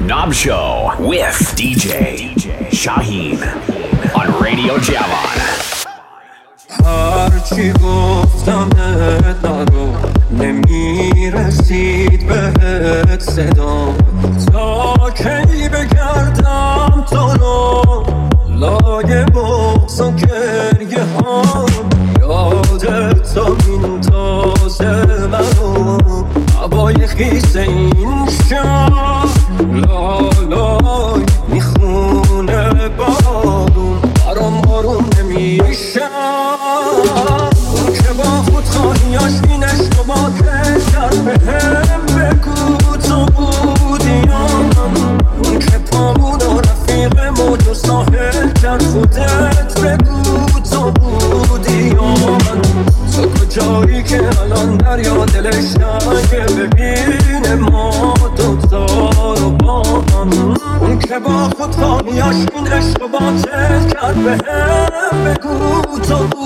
Knob Show with DJ Shaheen on Radio Javon. هرچی گفتم نرو نمی‌رسید بهت صدا. تا کی بگردم تو رو لای بغز و گریه ها. یادت تا این تازه منو. هوای خیس این شب. لالای می‌خونه بارون برام بارون نمیشم. اون که با خود خواهیاش این عشق با کرد به هم بگو تو بودی اون که پامون و رفیق موج و ساحل کرد خودت بگو تو بودی تو کجایی که الان دریا دلش نگه ببینه با خود خواهیاش این عشق با کرد به هم؟ بگو تو.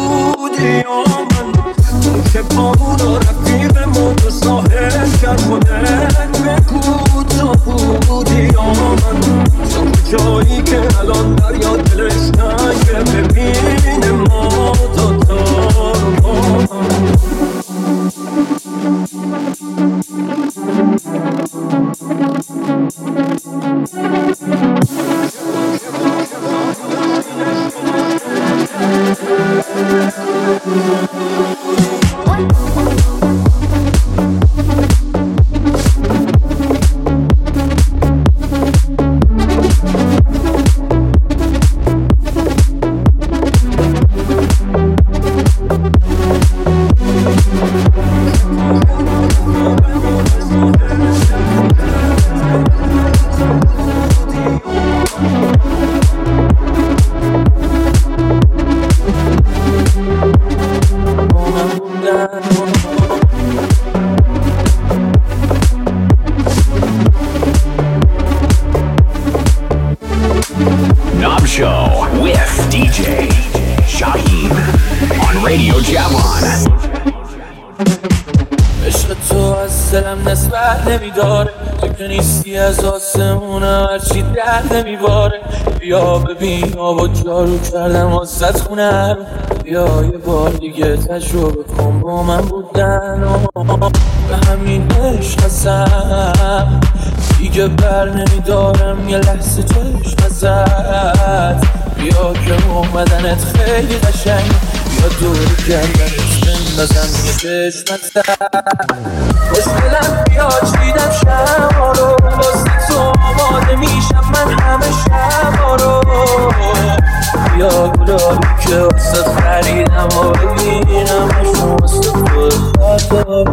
کردم واسط خونه رو بیا یه بار دیگه تجربه کن. با من بودن و به همین عشق ازم دیگه بر نمیدارم یه لحظه چشم ازت. بیا که اومدنت خیلی قشنگ. بیا دور گردنش بندازم یه چشم ازت. دلم بیاد دیدم شما رو. تو آماده میشم. من همه شما رو. بیا گلابی که واسه خریدم و ببینم اشون واسه تو خاطر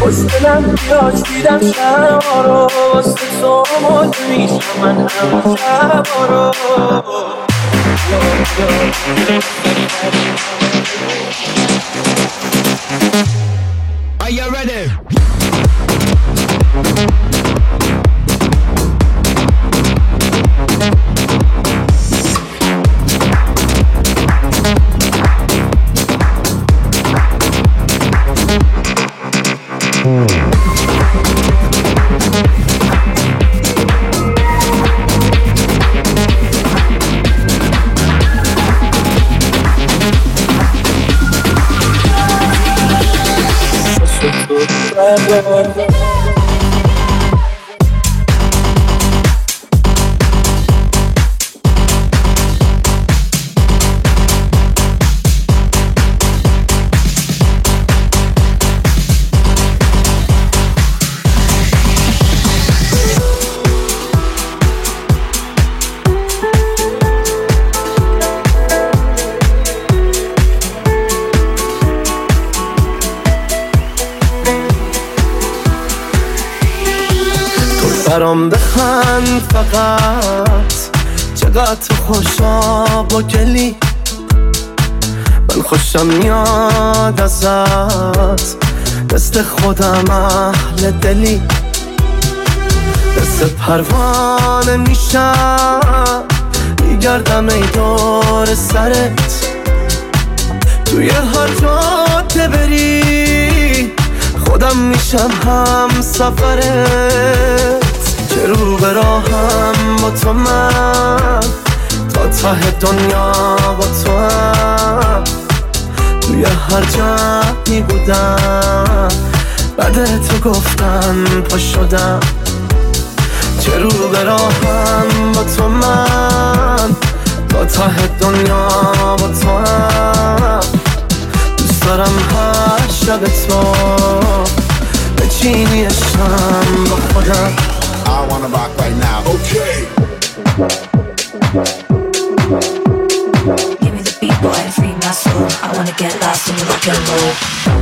خوش دلم بیاد دیدم شما رو واسه تو آماده میشم من همه شما رو Are you ready? برام بخند فقط. چقدر خوشا با گلی؟ من خوشم میاد ازت. مثل خودم اهل دلی. مثل پروانه میشم میگردم ای دور سرت. توی هر جاده بری خودم میشم هم سفرت. چه رو به راهم با تو من؟ تا ته دنیا با تو هم. توی هر جمعی بودم بعد تو گفتم پا شدم. چه رو به راهم با تو من؟ تا ته دنیا با تو هم. دوست دارم هر شب تو بچینی عشقم با خودم. I wanna rock right now. Okay. Give me the beat, boy, free my soul. I wanna get lost in the rock and roll.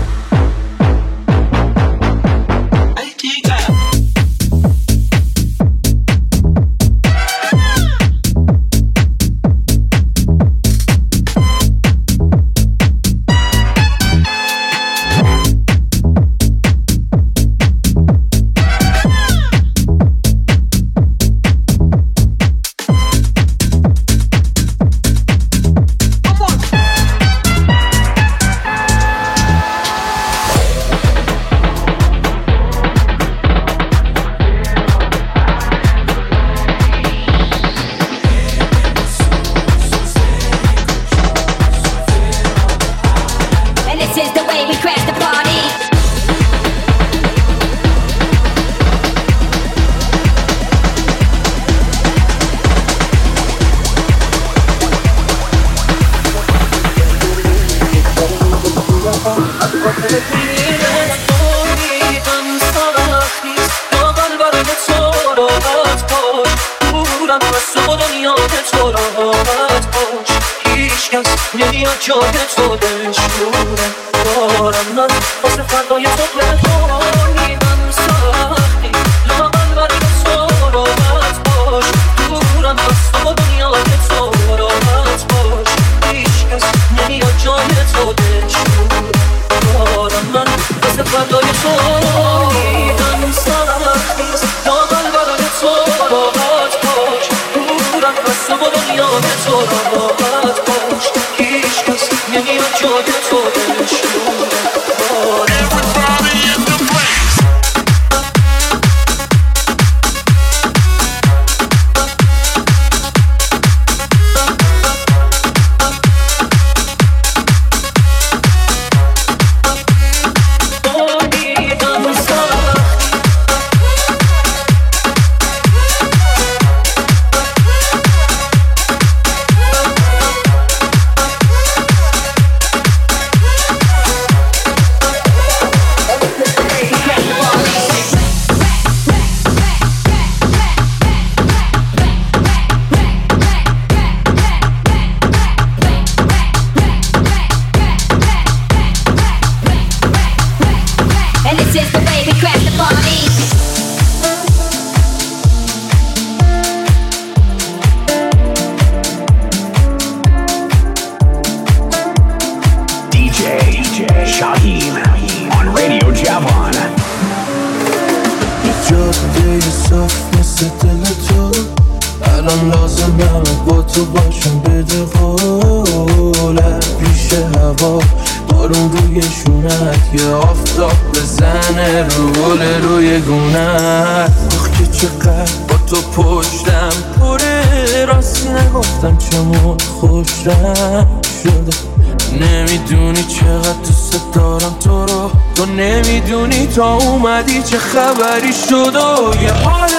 چه خبری شد و یه حال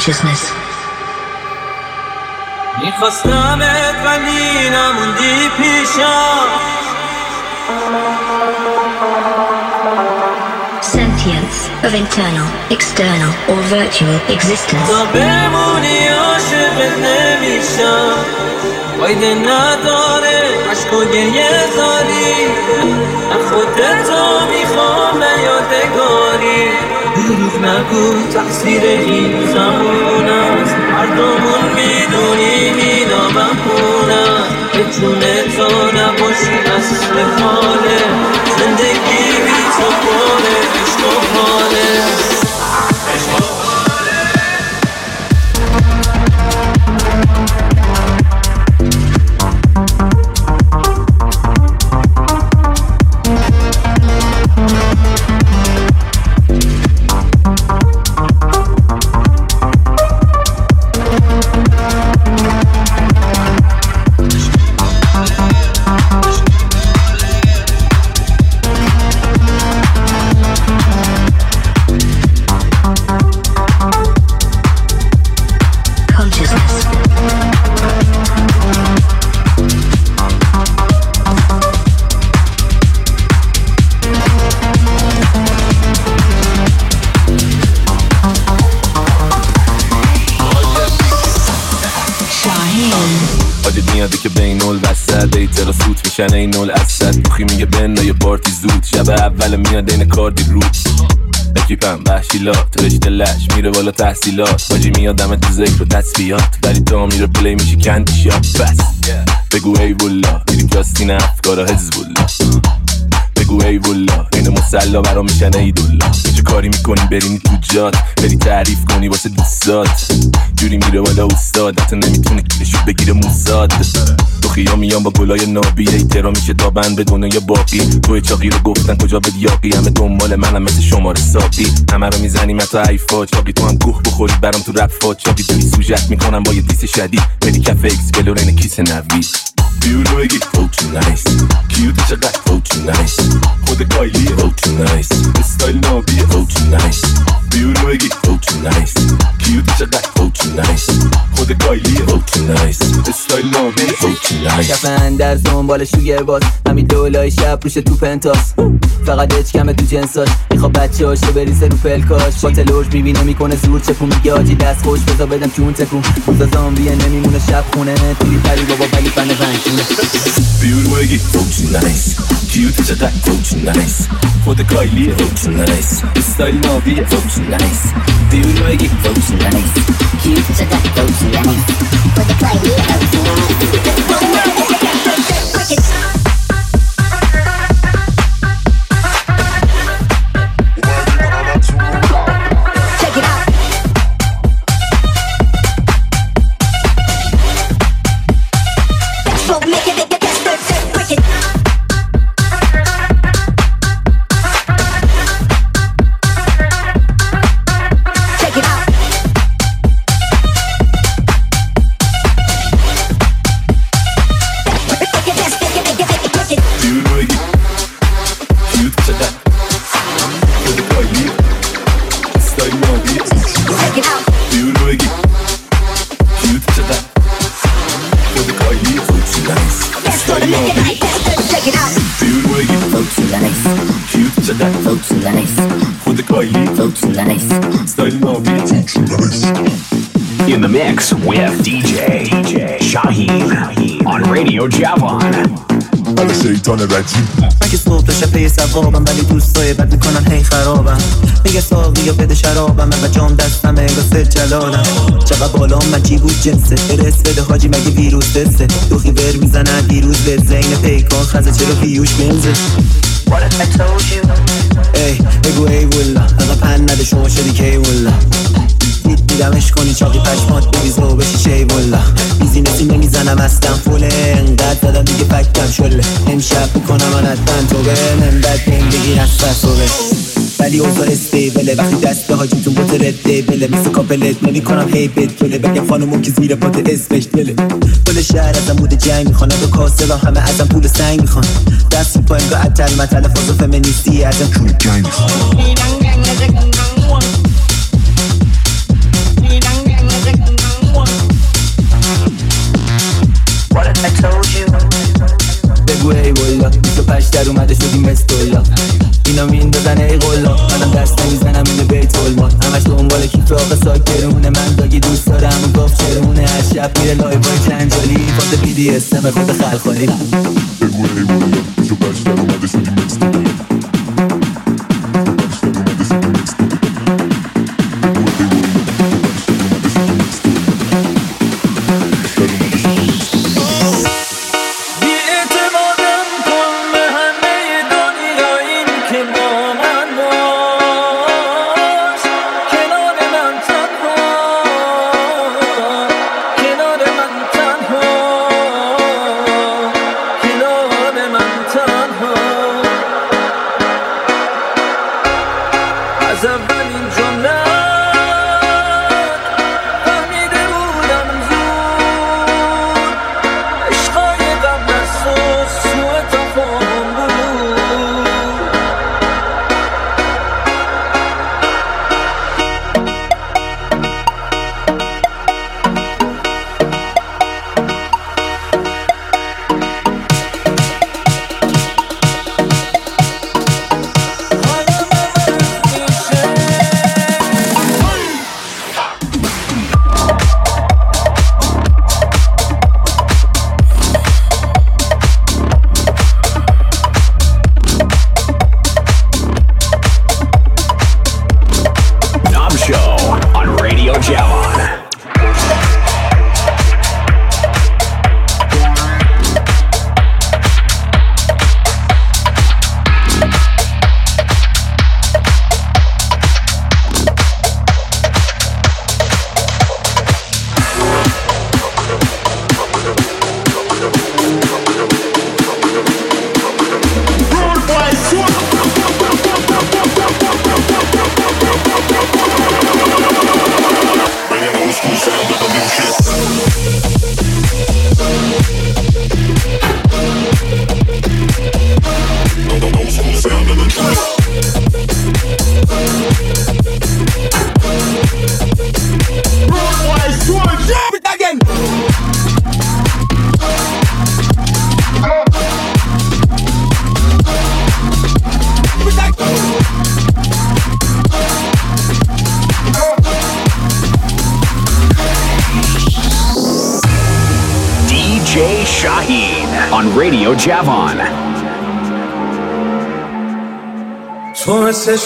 consciousness. میخواستمت ولی نموندی پیشم Sentience of internal, external, or virtual existence. تا بمونی عاشقت نمیشم فایده نداره عشق و گریه زاری خودتو می‌خوام یادگاری دروغ نگو تقصیر این زمان است. دومون می‌دونی مینامم خونم به جون تو نباشی اصل حاله. زندگی بی تو پاره عشق و این کاردی رود اکیپم وحشیلات رشته لش میره بالا تحصیلات. باجی میاد دم تو ذکر و تصفیات ولی تا میره پلی میشی کندی شاب بس. بگو ای بولا میریم جاستین افکارا حزبولا بگو ای بولا این مسلا برا میشن ای دولا چه کاری می‌کنی؟ برینی تو جاد بری تعریف کنی واسه دوستات. جوری میره بالا استاد. حتی نمی‌تونه کلشو بگیره موساد. خیا میام با گلای نابی. ترا میشه تا بند بدونه یا باقی. توی چاقی رو گفتن کجا به دیاقی همه دنبال منم مثل شماره ساقی. همه رو می‌زنیم حتی ایفا چاقی تو هم گوه بخوری برام تو رفا چاقی توی سوژت می‌کنم با یه دیس شدید. بدی کف اکس بلورین کیس نوی بیولو بگی تو تو نایس کیوت چقدر تو تو نایس خود کایلی تو تو نایس استایل نابی تو تو نایس بیولو بگی تو تو نایس کیوت چقدر تو تو نایس خود کایلی تو تو نایس استایل نابی تو تو نایس کفن در دنبال شوگر باز همین دولای شب روش تو پنتاس فقط اچ کمه تو جنساش. می‌خواد بچه هاشو بریزه رو پلکاش. با تلوش می‌بینه می‌کنه زور چپون میگه آجی دست خوش بزا بدم چون تکون. روزا زامبیه نمیمونه شب خونه. تیری پری بابا ولی فن رنگونه. بیور تو تو نایس. کیوت چقدر تو نایس. خود کایلیه تو تو نایس. استایل نابیه تو تو نایس. بیور تو تو نایس. کیوت چقدر تو تو نایس. خود کایلیه تو تو نایس من که صبح تا شب پی سوابم ولی دوستای بد می‌کنن هی خرابم میگه ساقی یا بده شرابم و جام دستم انگاه جلالم چقدر بالا من چی بود جنسه برس بده حاجی مگه ویروس دسته دوخی بر می‌زنن دیروز به زین پیکان خزه چرا بیوش بنزه ای بگو ای ولا اقا پن نده شما شدی کی ولا دیدمش کنی چاقی پشمات بریز و بشی شی والا بیزینسی نمی‌زنم اصلا فوله انقدر زدم دیگه فکتم شله. امشب می‌کنم من حتما تو به من بد پین بگیر از فسوه ولی اوضاع استیبله. وقتی دست به حاجیتون بوت رده بله مثل کاپلت نمی کنم هی بد کله بگم خانمون که زیر پات اسمش دله. کل شهر ازم بود جنگ می‌خوان دو کاسه و همه ازم پول سنگ می‌خوان. دستی پایم رو اتل متل فاز فمینیستی ازم. کول گنگ می‌خوان در اومده شدیم مثل دولا اینا میندازن ای گولا منم دست نمی‌زنم اینو بیت المال همش دنبال کیف آقا ساکرونه من داگی دوست دارم. و گفت چرونه هر شب میره لای بای جنجالی فاز پی دی اسم خود خلخالی.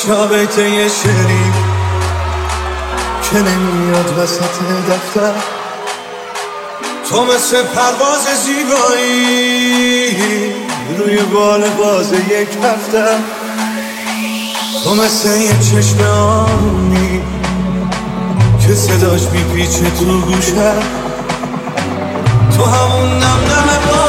یه شری که نمیاد وسط دفتر. تو مثل پرواز زیبایی روی بال باز یک هفته. تو مثل یه چشم که صداش میپیچه تو گوشه. تو همون نم نم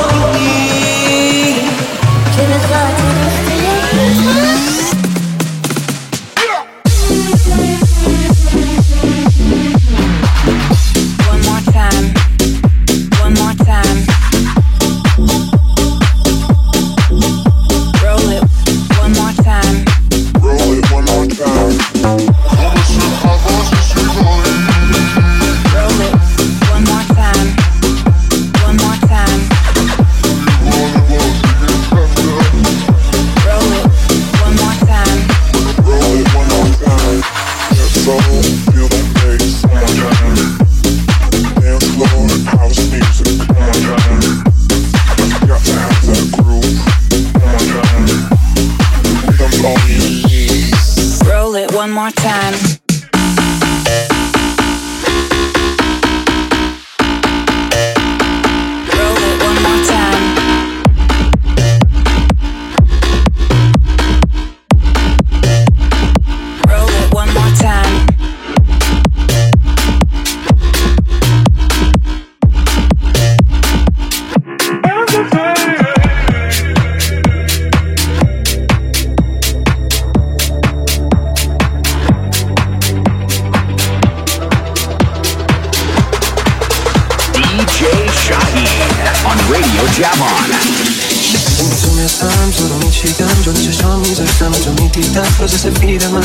Shaheen on Radio Javon. تو می‌تونستم تو رو میچیدم جلو چشام میذاشتم تو می‌دیدم راز سفید من.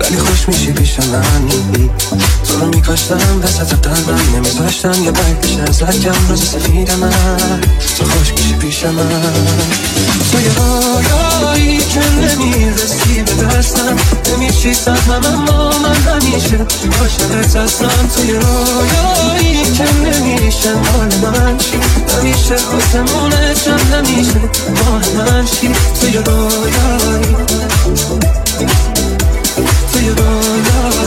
ولی خوش میشی پیش من. تو رو میکاشتم وسط قلبم نمیذاشتم یه برگ بشه ازت کم راز سفید من. تو خوش میشی پیش من. تو یه رویایی که نمی‌رسی به دستم. نمیشی سهمم اما من همیشه عاشقت هستم. تو یه رویایی که نمیشه مال من چی؟ نمیشه خوشمونه چم نمیشه مال من چی تو یه رویایی. تو یه رویایی.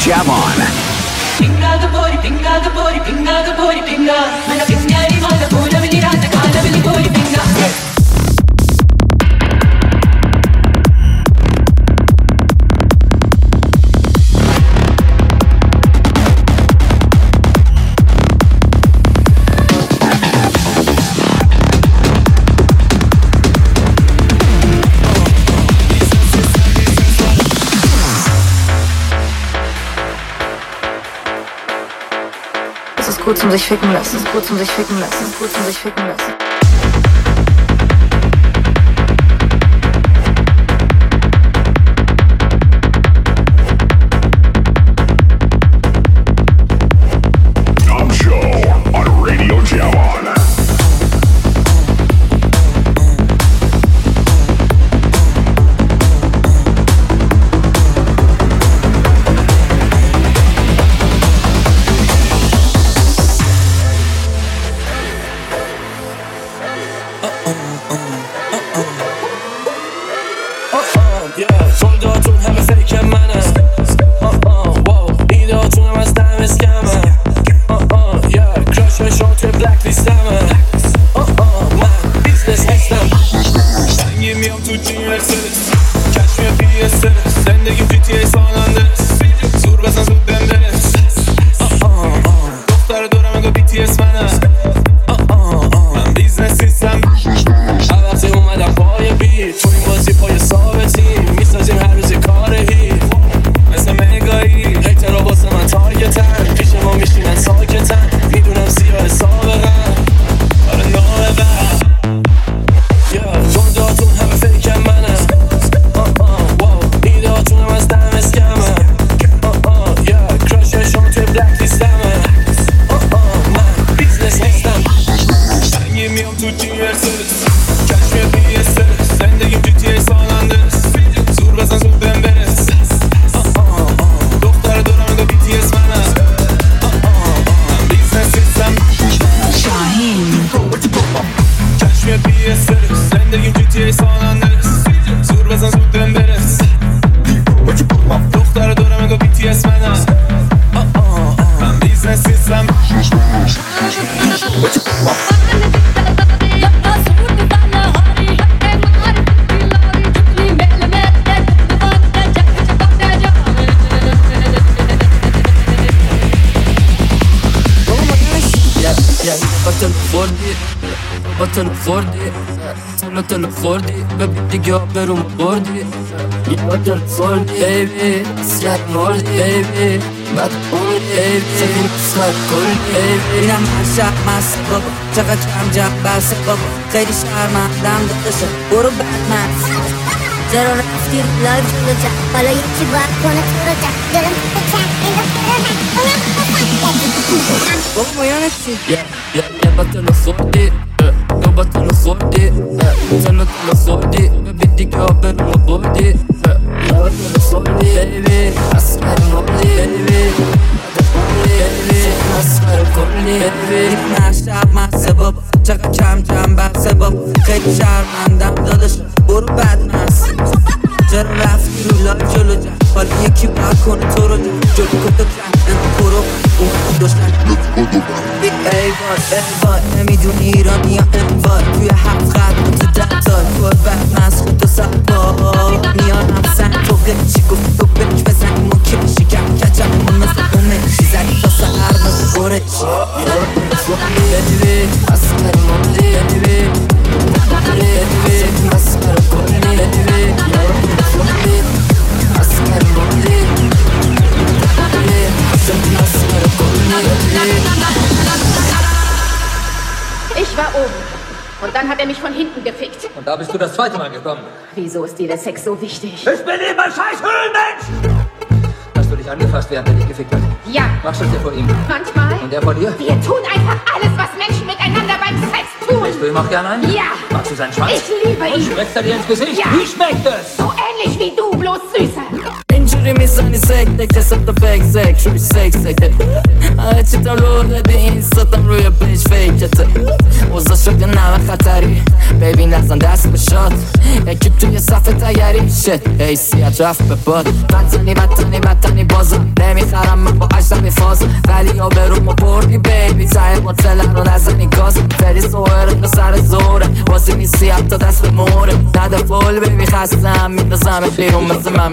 jam on. Gut zum sich ficken lassen. Gut zum sich ficken lassen. Gut zum sich ficken lassen. Texas. تلو تلو خوردی ببین دیگه بروم بردی یه بطل خوردی بیبی سیاد مردی بیبی بد خوردی بیبی سفین سکر کردی بیبی اینم هر شب مست بابا چقدر جمع جمع بسه بابا خیلی شرمندم داداشم برو بعد مست چرا رفتی لایو جلو جا حالا یکی باید کنه تو رو جا دلم تو چند بابا مایانت چی؟ یه یه یه بطل بطل تلو خوردی ببین دیگه بروم بردی یه بطل بیبی اسکر مردی بیبی اسکر کلی بیبی نه شب مست بابا چقدر کم کم بسه بابا خیلی شرمندم داداش برو مست چرا رفتی رو لایو جلو حالا یکی باید کنه تو رو جا جلو کتا کن برو اون دشمن ای وای ای وای نمی‌دونی ایرانی یا انوار توی هفت خط تو سال تو مست خود تو سبا میانم سن تو چی گفت تو بک بزنی ما کشی کم کچم. ما مثل اومشی زدی. تا سهر مثل خورشی بیبی اسکر مردی بیبی بیبی اسکر کلی بیبی اسکر مردی بیبی اسکر کلی Ich war oben. Und dann hat er mich von hinten gefickt. Und da bist du das zweite Mal gekommen. Wieso ist dir der Sex so wichtig? Ich bin immer scheiß Höhlenmensch! Hast du dich angefasst, während er dich gefickt hat? Ja. Machst du es dir vor ihm? Manchmal. Und er vor dir? Wir tun einfach alles, was Menschen miteinander beim Sex tun. Willst du ihm auch gerne einen? Ja. Magst du seinen Schwanz? Ich liebe Und ihn. schmeckt er dir ins Gesicht? Ja. Wie schmeckt es? So ähnlich wie du, bloß süßer. اینجوری می‌زنی سکته که ست فکر سک شوی سک همه چی تا رو دادی این ستم روی پیج فیکته اوزا شده نمه خطری بیبی نزن دست به شاد یکی توی صفحه تگری شد حیثیت رفت به باد بدتنی بدتنی بدتنی بازم نمی‌خرم من با عشق میفاز ولی یا برو ما بردی بیبی ته مطلع رو نزنی گاز فری سوهر به سر زوره بازی نیستی حتی دست به موره نده فول بیبی خستم میندازم بیرون مثل من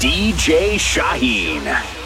DJ Shaheen.